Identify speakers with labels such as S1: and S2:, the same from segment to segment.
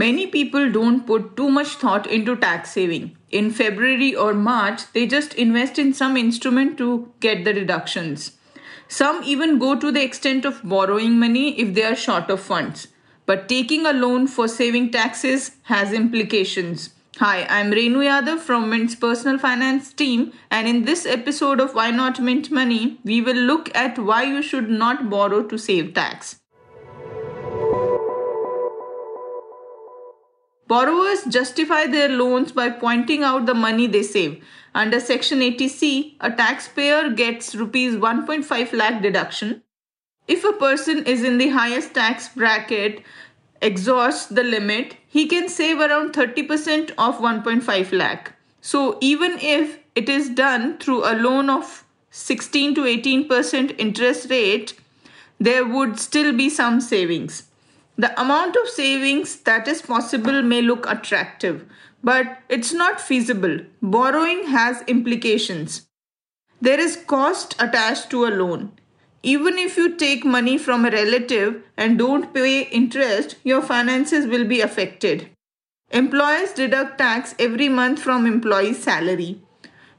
S1: Many people don't put too much thought into tax saving. In February or March, they just invest in some instrument to get the deductions. Some even go to the extent of borrowing money if they are short of funds. But taking a loan for saving taxes has implications. Hi, I'm Renu Yadav from Mint's personal finance team, and in this episode of Why Not Mint Money, we will look at why you should not borrow to save tax. Borrowers justify their loans by pointing out the money they save. Under Section 80C, a taxpayer gets rupees 1.5 lakh deduction. If a person is in the highest tax bracket, exhausts the limit, he can save around 30% of 1.5 lakh. So even if it is done through a loan of 16 to 18% interest rate, there would still be some savings. The amount of savings that is possible may look attractive, but it's not feasible. Borrowing has implications. There is cost attached to a loan. Even if you take money from a relative and don't pay interest, your finances will be affected. Employers deduct tax every month from employee's salary.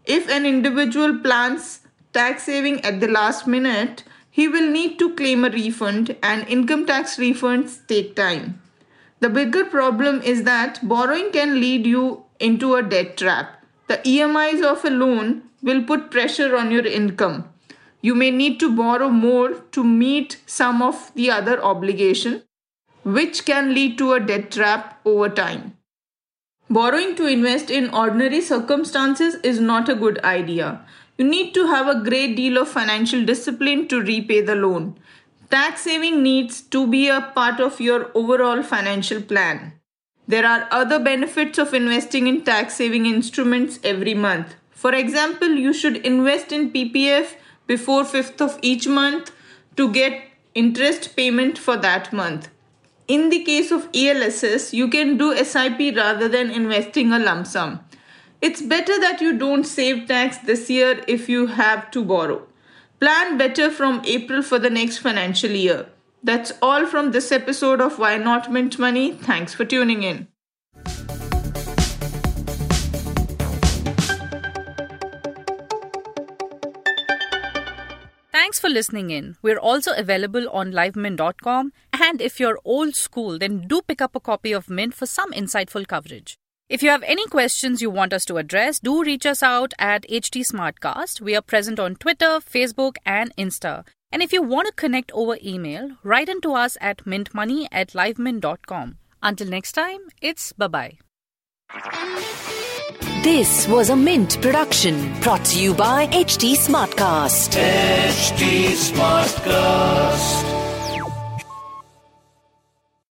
S1: If an individual plans tax saving at the last minute, he will need to claim a refund, and income tax refunds take time. The bigger problem is that borrowing can lead you into a debt trap. The EMIs of a loan will put pressure on your income. You may need to borrow more to meet some of the other obligation, which can lead to a debt trap over time. Borrowing to invest in ordinary circumstances is not a good idea. You need to have a great deal of financial discipline to repay the loan. Tax saving needs to be a part of your overall financial plan. There are other benefits of investing in tax saving instruments every month. For example, you should invest in PPF before 5th of each month to get interest payment for that month. In the case of ELSS, you can do SIP rather than investing a lump sum. It's better that you don't save tax this year if you have to borrow. Plan better from April for the next financial year. That's all from this episode of Why Not Mint Money. Thanks for tuning in.
S2: Thanks for listening in. We're also available on livemint.com. And if you're old school, then do pick up a copy of Mint for some insightful coverage. If you have any questions you want us to address, do reach us out at HT Smartcast. We are present on Twitter, Facebook, and Insta. And if you want to connect over email, write into us at mintmoney at livemint.com. Until next time, it's bye bye.
S3: This was a Mint production brought to you by HT Smartcast.
S4: HT Smartcast.